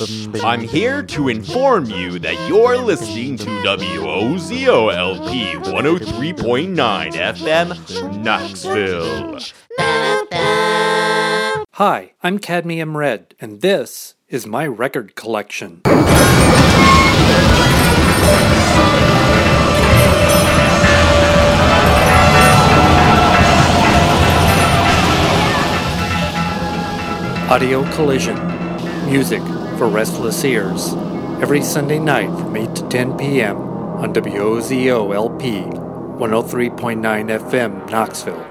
I'm here to inform you that you're listening to WOZOLP 103.9 FM, Knoxville. Hi, I'm Cadmium Red, and this is my record collection. Audio Collision. Music for restless ears. Every Sunday night from 8 to 10 p.m. on WOZO LP 103.9 FM, Knoxville.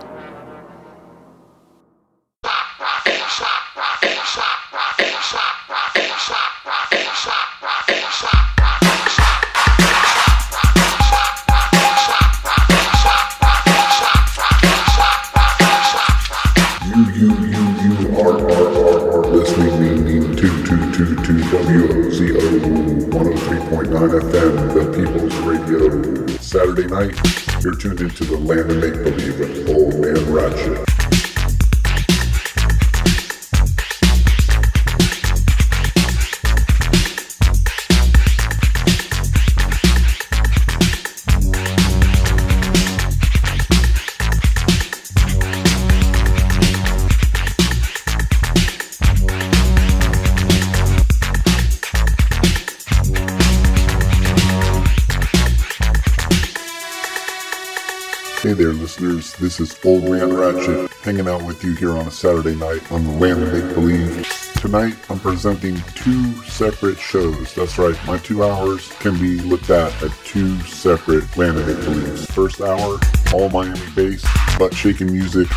103.9 FM, the People's Radio. Saturday night, you're tuned into the land of make believe with Old Man Ratchet. Listeners. This is Old Man Ratchet hanging out with you here on a Saturday night on the Land of Make Believe. Tonight, I'm presenting two separate shows. That's right, my two hours can be looked at at two separate Land of Make Believes. First hour, all Miami bass, butt shaking music.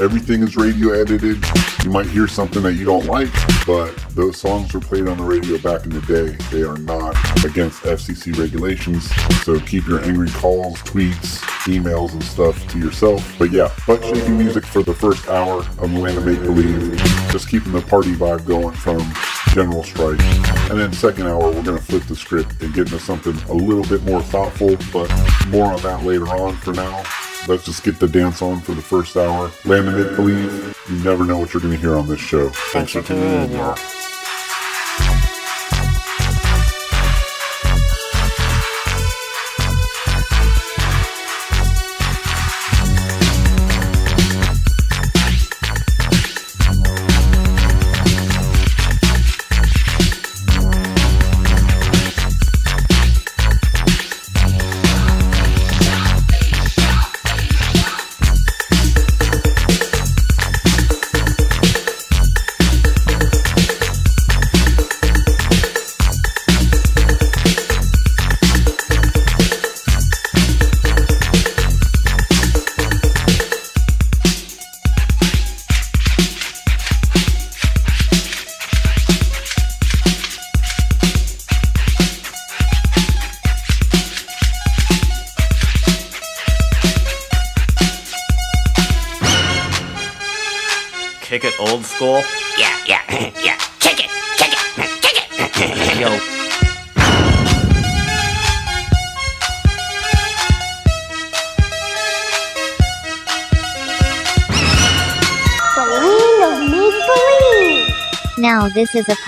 Everything is radio edited. You might hear something that you don't like, but those songs were played on the radio back in the day. They are not against FCC regulations. So keep your angry calls, tweets, emails, and stuff to yourself. But yeah, butt shaking music for the first hour of of Make Believe. Just keeping the party vibe going from General Strike. And then second hour, we're going to flip the script and get into something a little bit more thoughtful, but more on that later on for now. Let's just get the dance on for the first hour. Make Believe, you never know what you're going to hear on this show. Thanks for tuning in, y'all.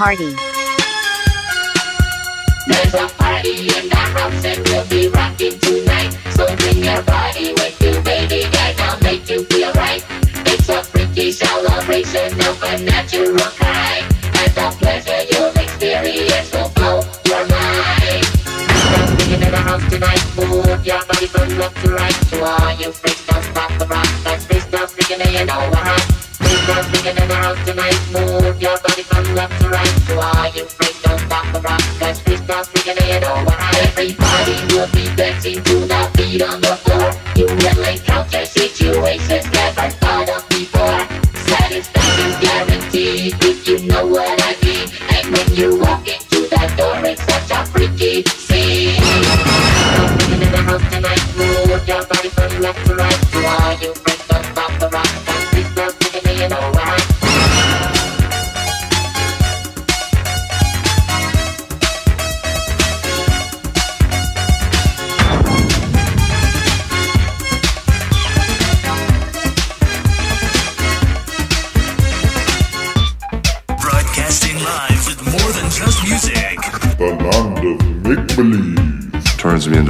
Party. There's a party in the house and we'll be rocking tonight. So bring your body with you, baby. Guys, I'll make you feel right. It's a freaky celebration of a natural kind. And the pleasure you'll experience will blow your mind. Just bringing in the house tonight. Move your body from left to right. To all you freaks, don't stop the rock. That's free stuff, freaking and you know what hot. Freaks in the house tonight. Move your body left to right. To all you freaks, don't stop the rock. That's free stuff, freaking what hot. Everybody will be dancing to the beat on the floor. You will encounter situations never thought of before. Satisfaction's guaranteed if you know what I mean. And when you walk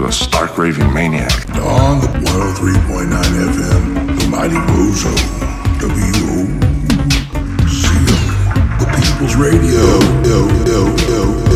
a stark raving maniac. On the 103.9 FM, the mighty Bozo, WOZO, the People's Radio. Yo, yo, yo.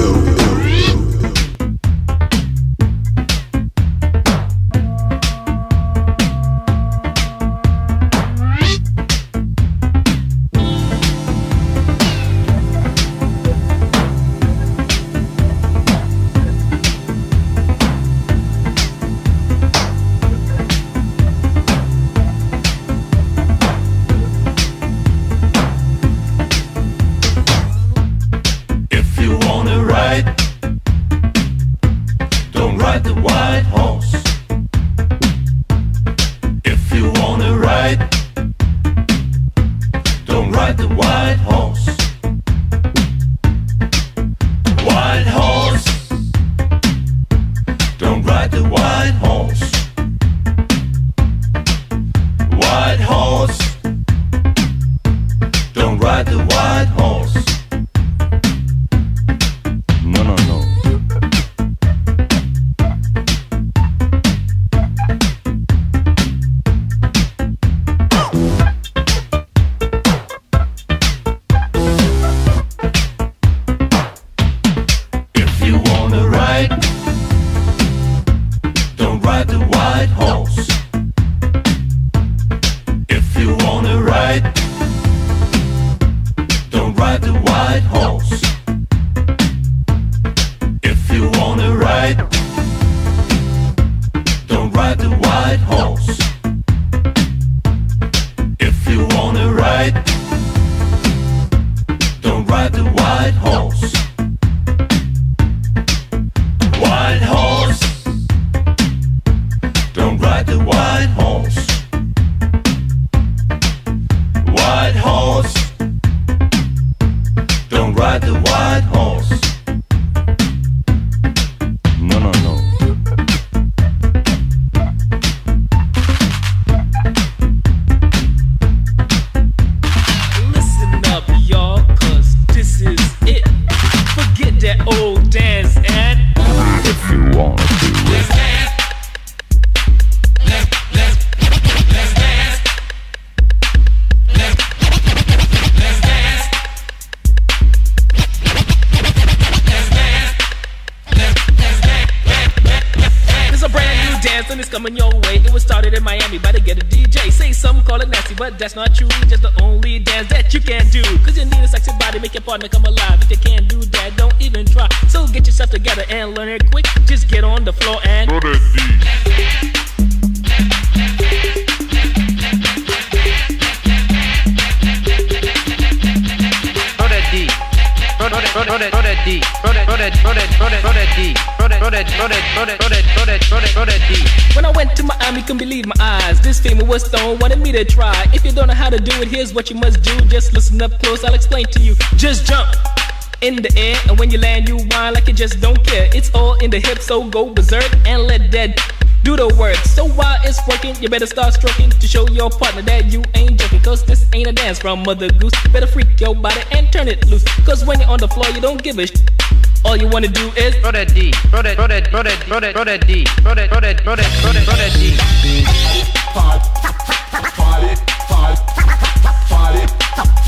That old dance and If you wanna let's dance. Let's, let's, let's dance. Let's, let's dance. Let's dance. Let's, let's dance. There's a brand new dance and it's coming your way. It was started in Miami by the Get a DJ. Say some call it nasty, but that's not true. Just the only dance that you can do. Cause you need a sexy body, make your partner come alive. And learn it quick. Just get on the floor and Throw that D. Throw that D. Throw that, throw that, throw that D. Throw that, throw that, throw that, throw that, throw that Throw that, throw that, throw that, throw that, throw that, throw that, throw that, throw that D. When I went to Miami, couldn't believe my eyes. This famous was stone wanted me to try. If you don't know how to do it, here's what you must do. Just listen up close, I'll explain to you. Just jump in the air, and when you land, you whine like you just don't care. It's all in the hips, so go berserk and let that do the work. So while it's working, you better start stroking to show your partner that you ain't joking. Cause this ain't a dance from Mother Goose. Better freak your body and turn it loose. Cause when you're on the floor, you don't give a sh- All you wanna do is Throw that D. Throw that, throw that, throw that, throw that, throw that D. Throw that, throw that, throw that, throw that, throw that D. Just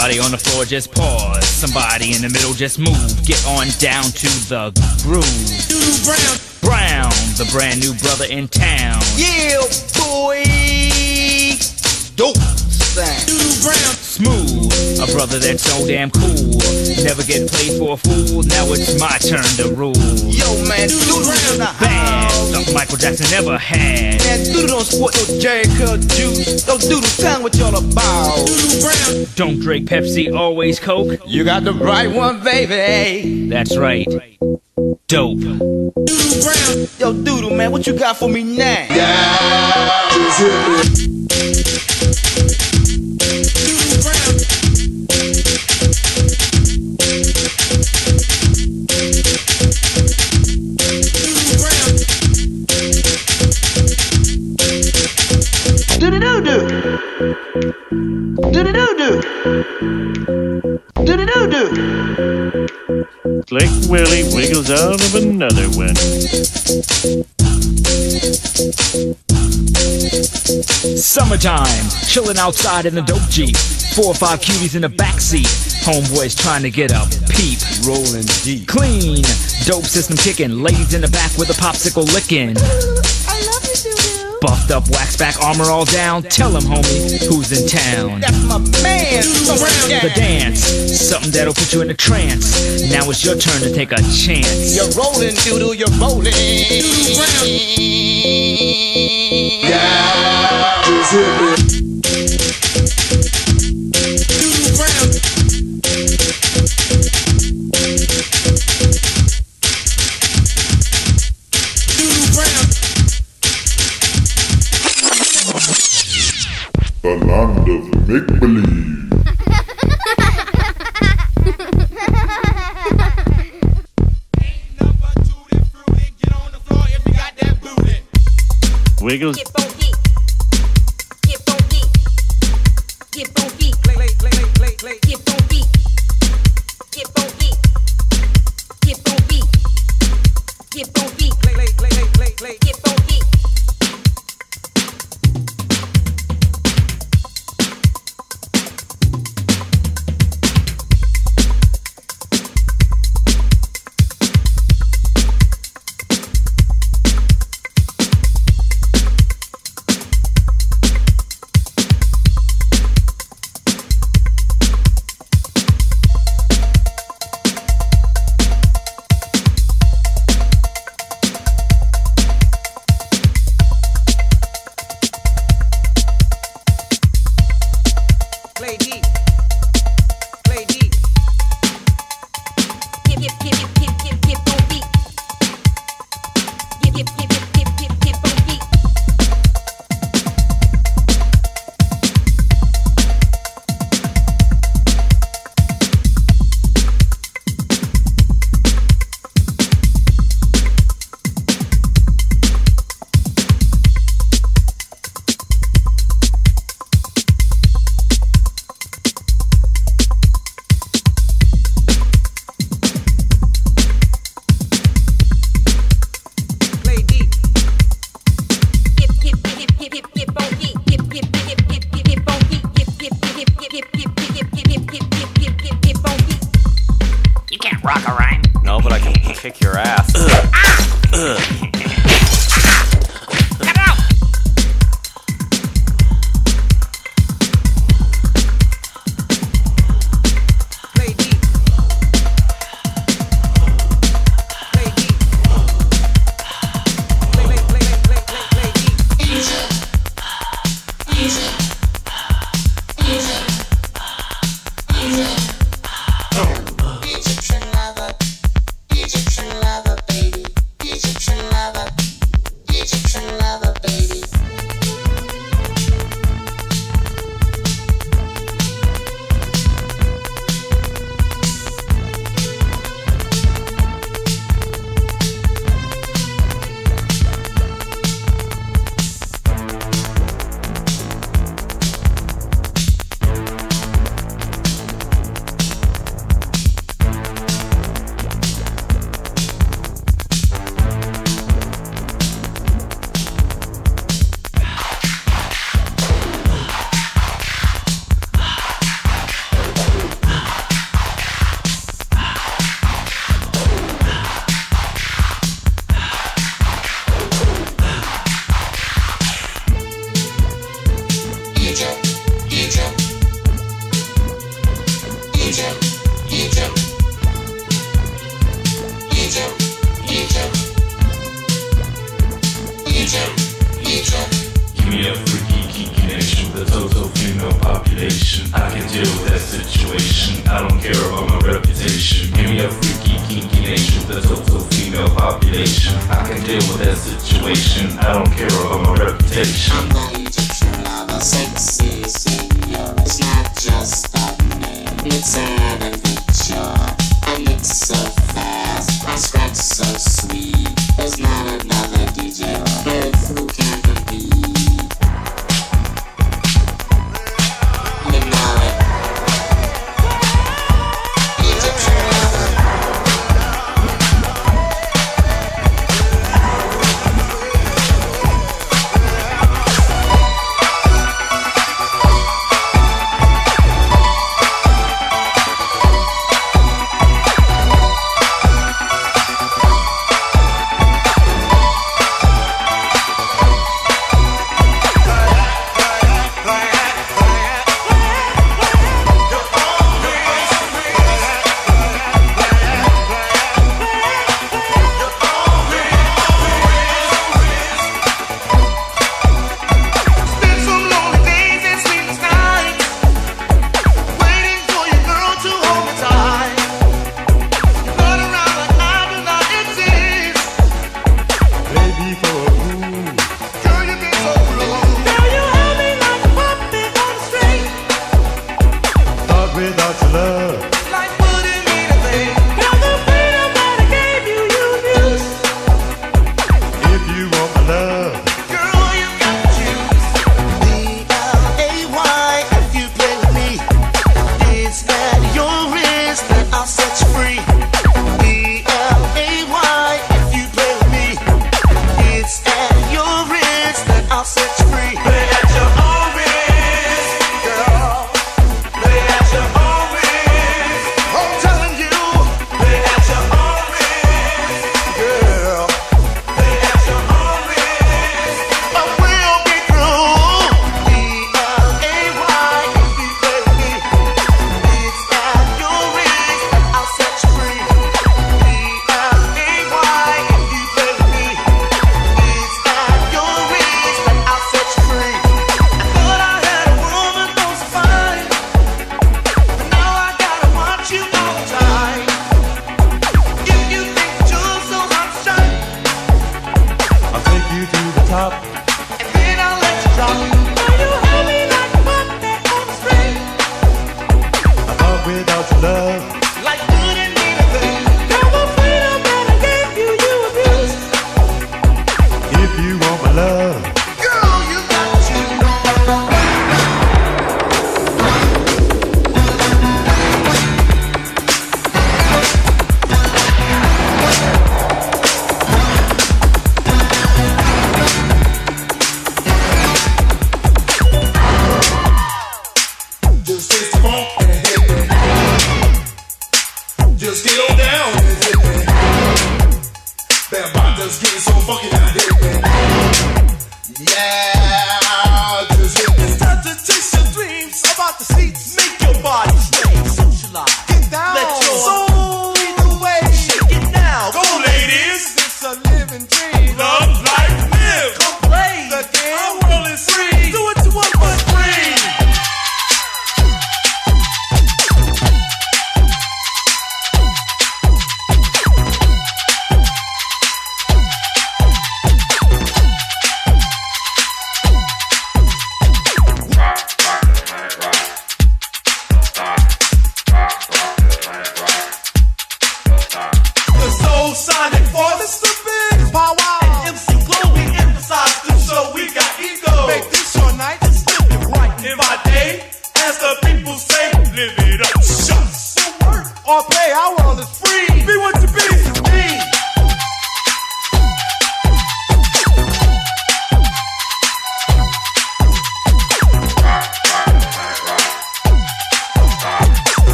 Everybody on the floor just pause. Somebody in the middle just move. Get on down to the groove. Brown. Brown, the brand new brother in town. Yeah, boy. Dope sound. Brown. Smooth, a brother that's so damn cool. Never get played for a fool. Now it's my turn to rule. Yo, man, Doodle in the Bad, something Michael Jackson never had. Man, Doodle don't sport no Jheri Curl juice. Don't Doodle, tell me what y'all about. Brown. Don't drink Pepsi, always Coke. You got the right one, baby. That's right. Dope. Brown. Yo, Doodle, man, what you got for me now? Do-do-do-do. Slick Willie wiggles out of another one. Summertime, chilling outside in the dope Jeep. Four or five cuties in the backseat. Homeboys trying to get a peep. Rolling deep. Clean, dope system kicking. Ladies in the back with a popsicle licking. Buffed up, wax back, armor all down. Tell him, homie, who's in town. That's my man. Around The dance, something that'll put you in a trance. Now it's your turn to take a chance. You're rolling, Doodle, you're rolling. The Wiggles.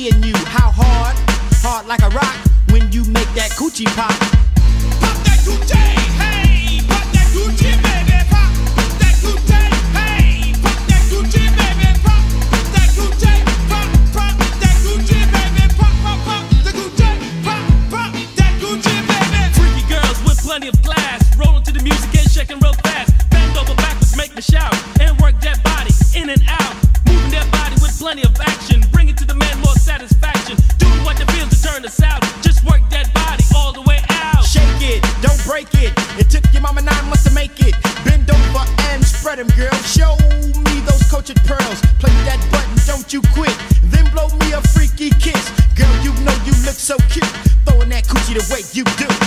Seeing you. How hard? Hard like a rock when you make that coochie pop. Pop that coochie, hey, pop that coochie, spread 'em, girl. Show me those cultured pearls. Play that button, don't you quit. Then blow me a freaky kiss. Girl, you know you look so cute. Throwing that coochie the way you do.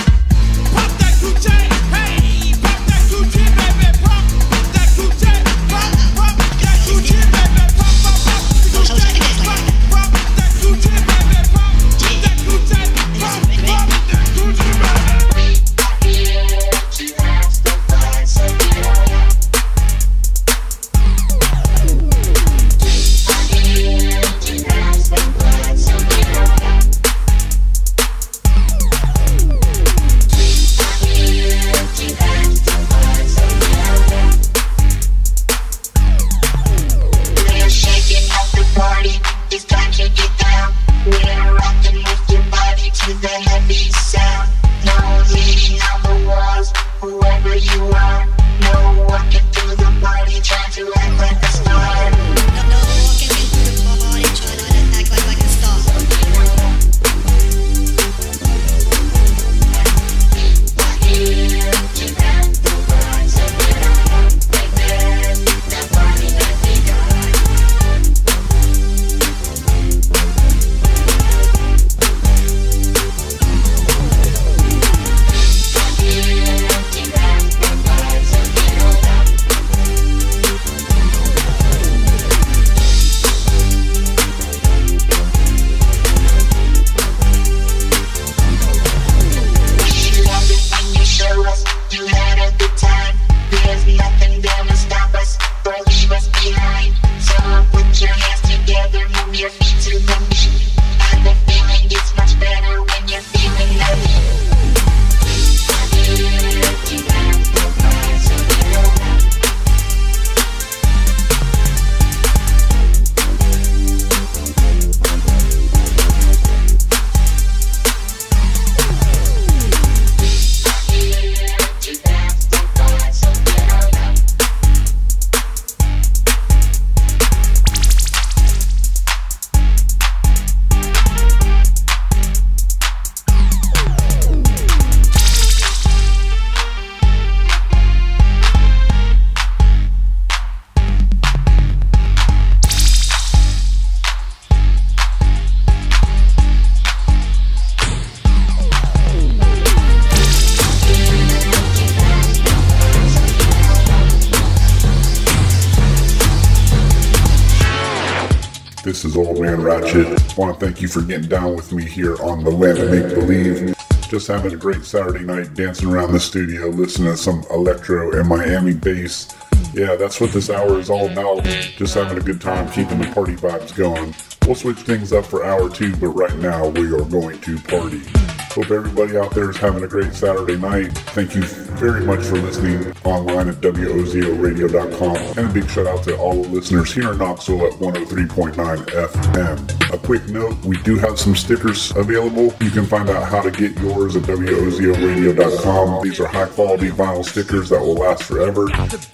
Want to thank you for getting down with me here on the Land of Make Believe. Just having a great Saturday night, dancing around the studio, listening to some electro and Miami bass. Yeah, that's what this hour is all about. Just having a good time, keeping the party vibes going. We'll switch things up for hour two, but right now we are going to party. Hope everybody out there is having a great Saturday night. Thank you very much for listening online at WOZORadio.com. And a big shout out to all the listeners here in Knoxville at 103.9 FM. A quick note, we do have some stickers available. You can find out how to get yours at WOZORadio.com. These are high quality vinyl stickers that will last forever.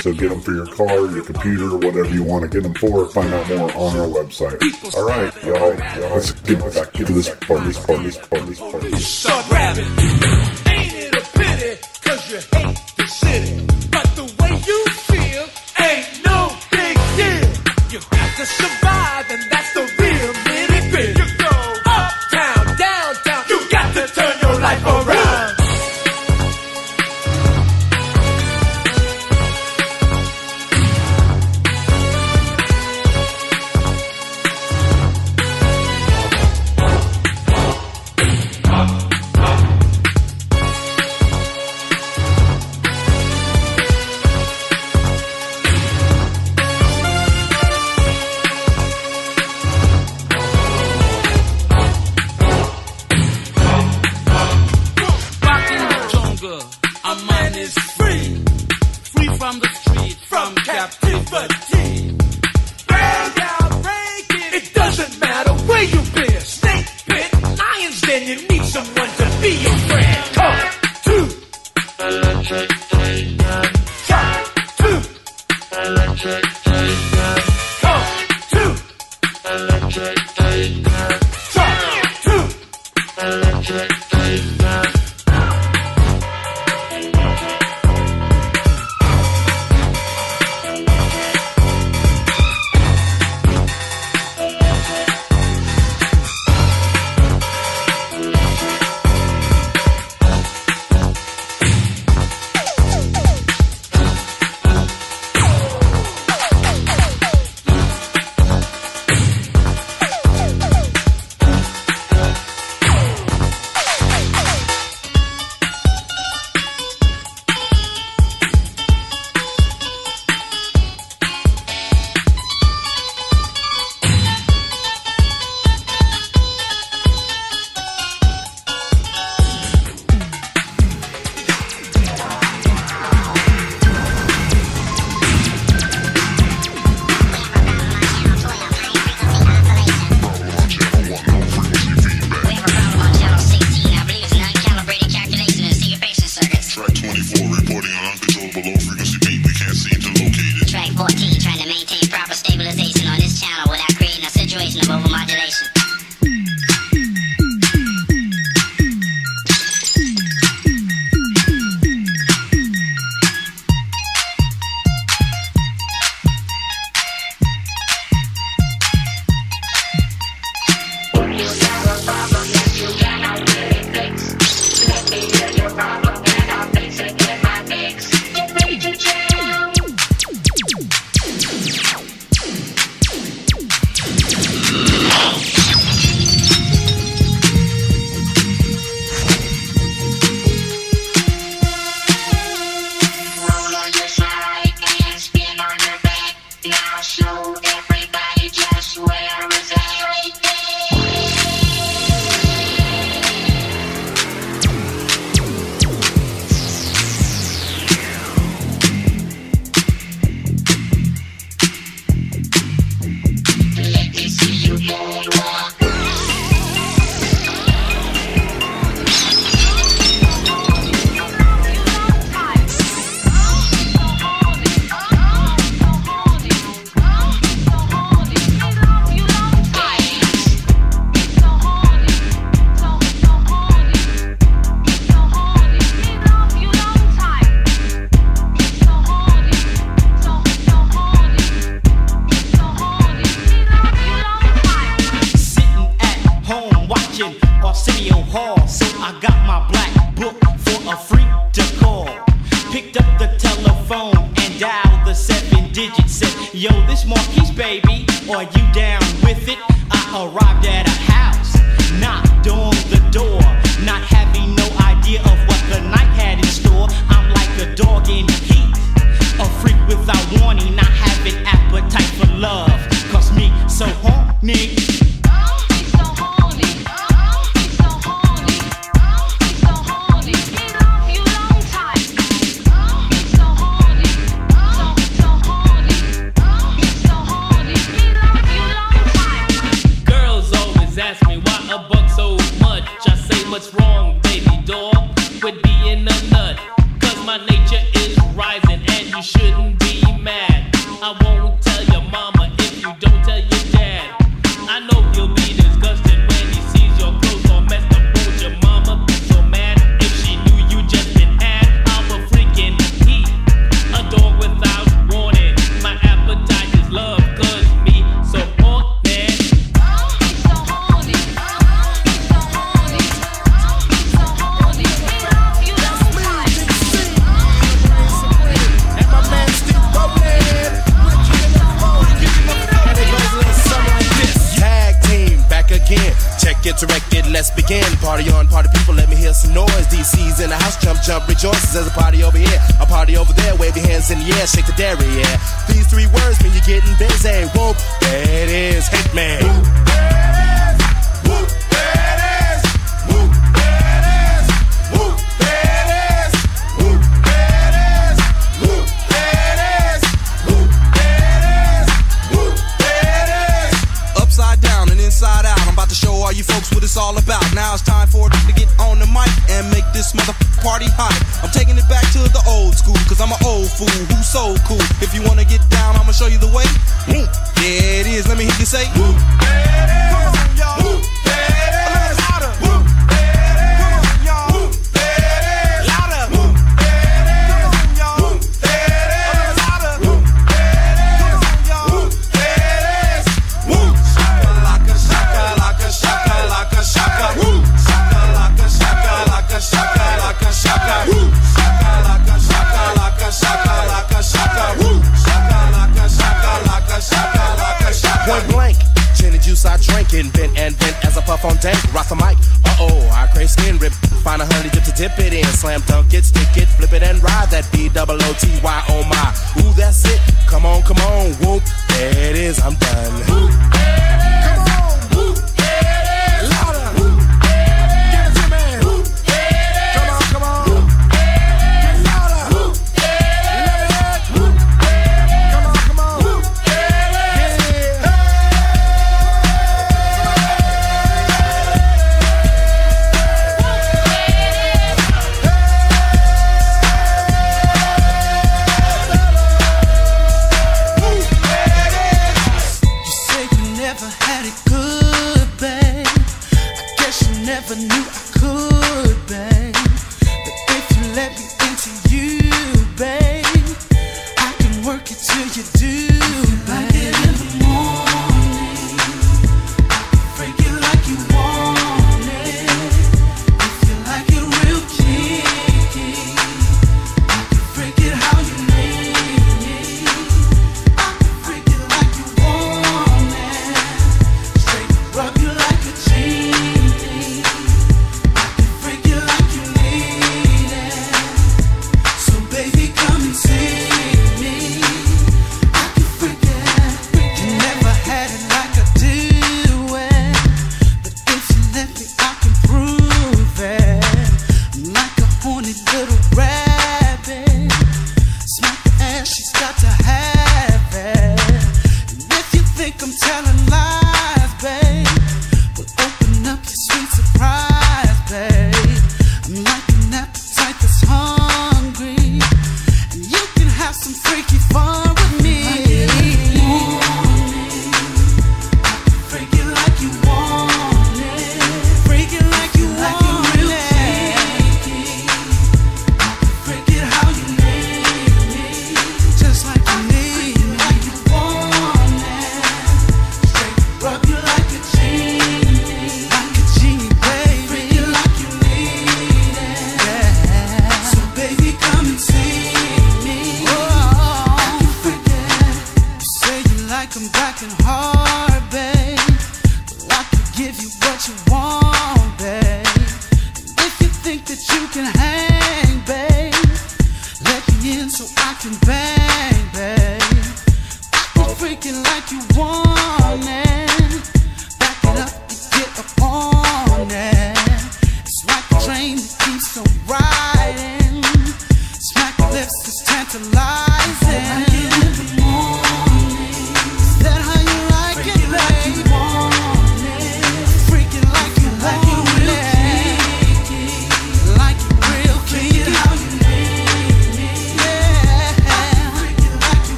So get them for your car, your computer, whatever you want to get them for. Find out more on our website. All right, y'all, y'all let's get back to this part, this part, this part, this part. Start rapping. Ain't it a pity? Cause you hate the city. But the way you feel ain't no big deal. You got to survive,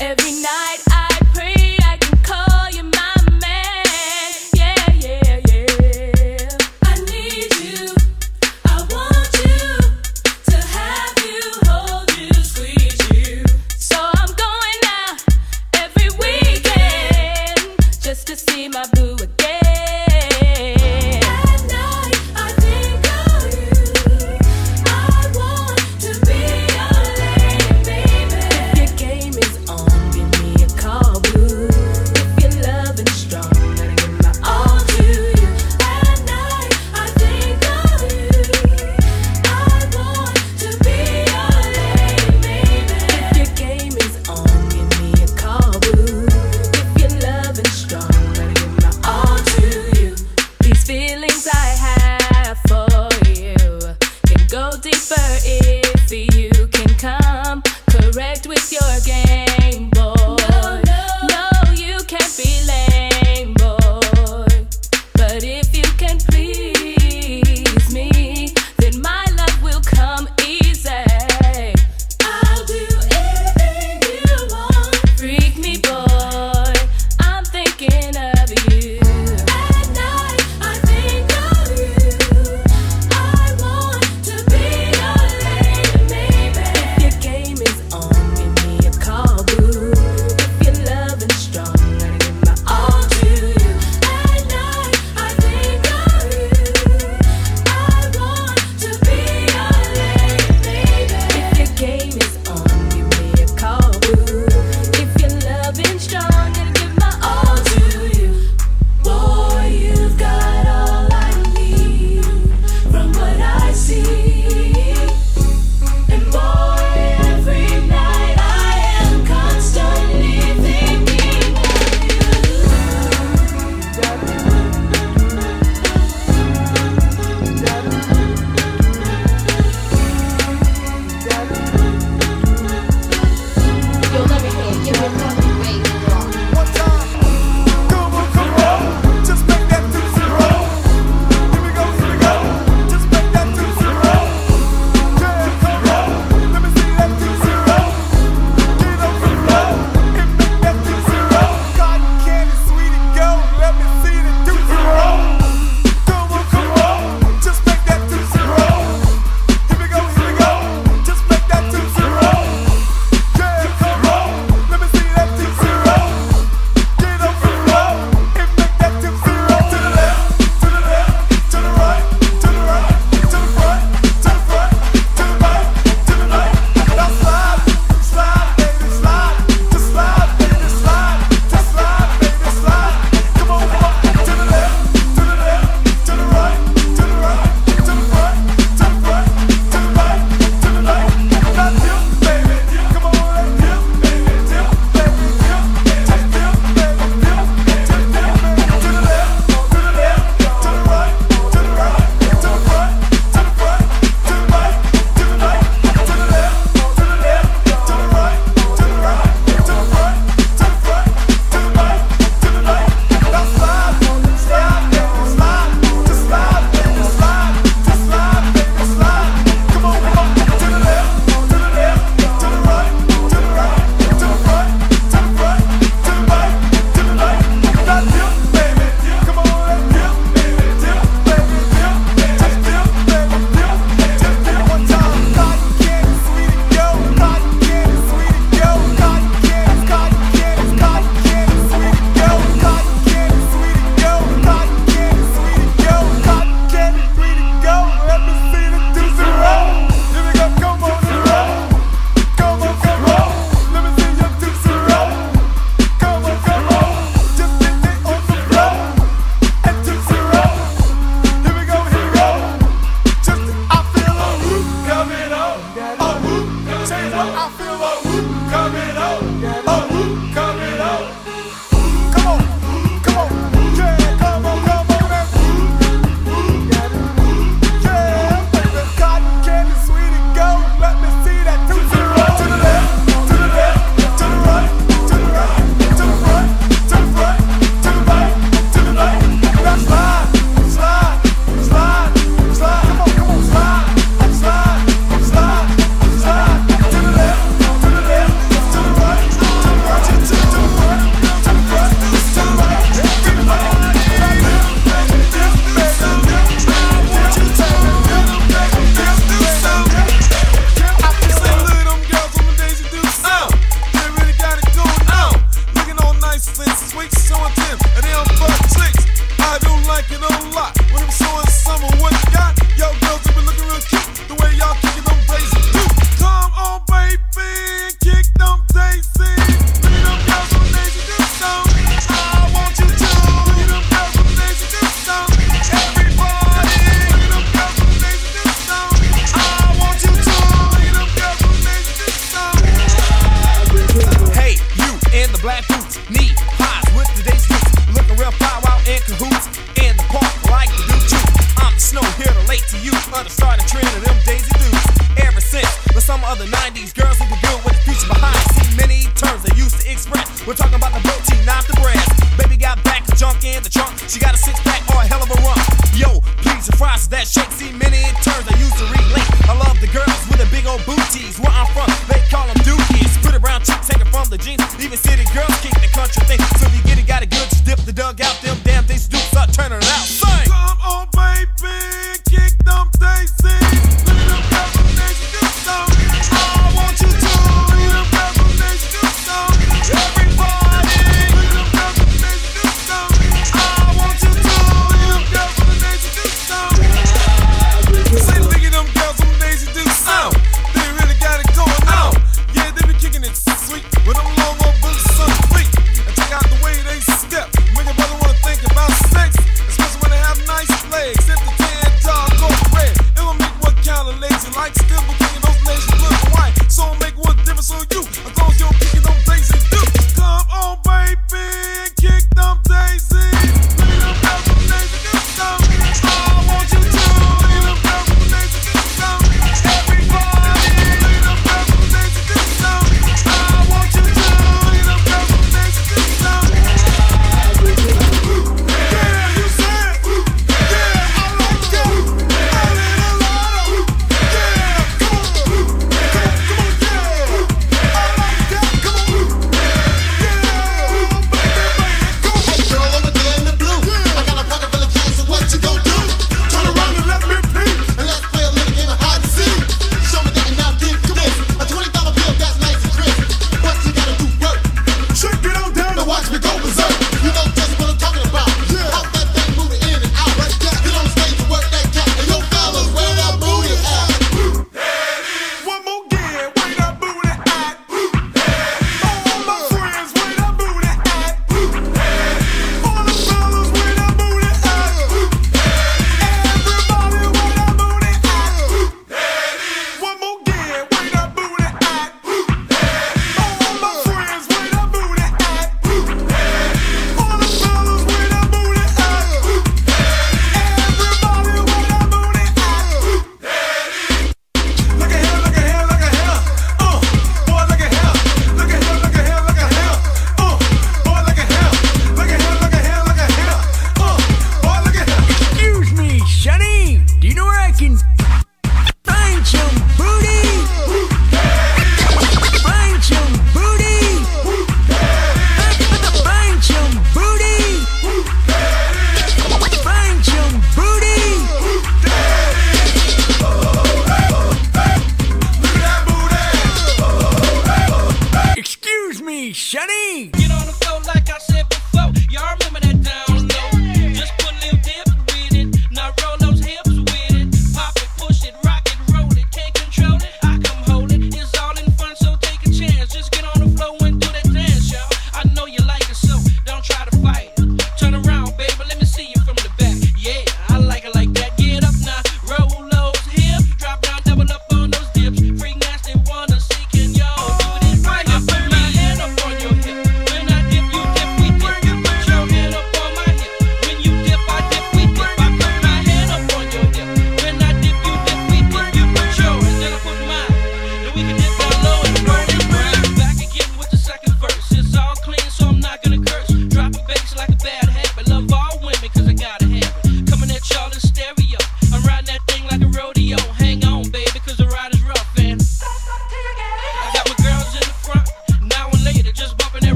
Every night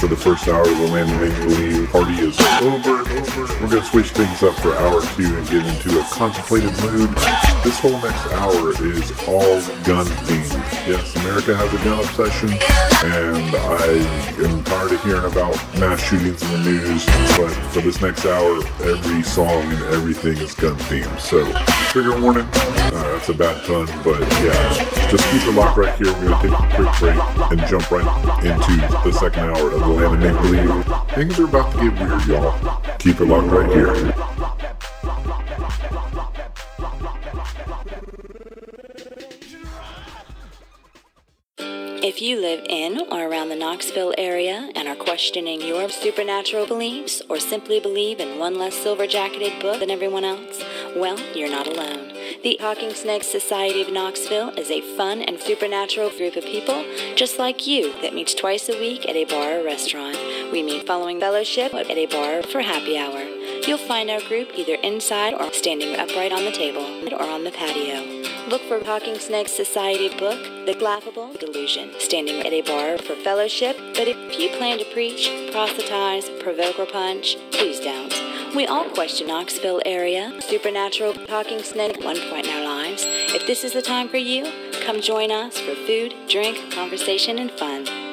for the first hour of the Land Make Believe. Party is over. We're going to switch things up for hour two and get into a contemplative mood. This whole next hour is all gun themed. Yes, America has a gun obsession, and I am tired of hearing about mass shootings in the news. But for this next hour, every song and everything is gun themed. So, trigger warning. Uh, that's a bad pun, but yeah, just keep it locked right here. We're gonna take a quick break and jump right into the second hour of the Land of Make Believe. Things are about to get weird, y'all. Keep it locked right here. If you live in or around the Knoxville area and are questioning your supernatural beliefs or simply believe in one less silver jacketed book than everyone else, well, you're not alone. The Talking Snakes Society of Knoxville is a fun and supernatural group of people just like you that meets twice a week at a bar or restaurant. We meet following fellowship at a bar for happy hour. You'll find our group either inside or standing upright on the table or on the patio. Look for Talking Snakes Society book, The Laughable Delusion, standing at a bar for fellowship. But if you plan to preach, proselytize, provoke, or punch, please don't. We all question Knoxville area, supernatural talking snake at one point in our lives. If this is the time for you, come join us for food, drink, conversation, and fun.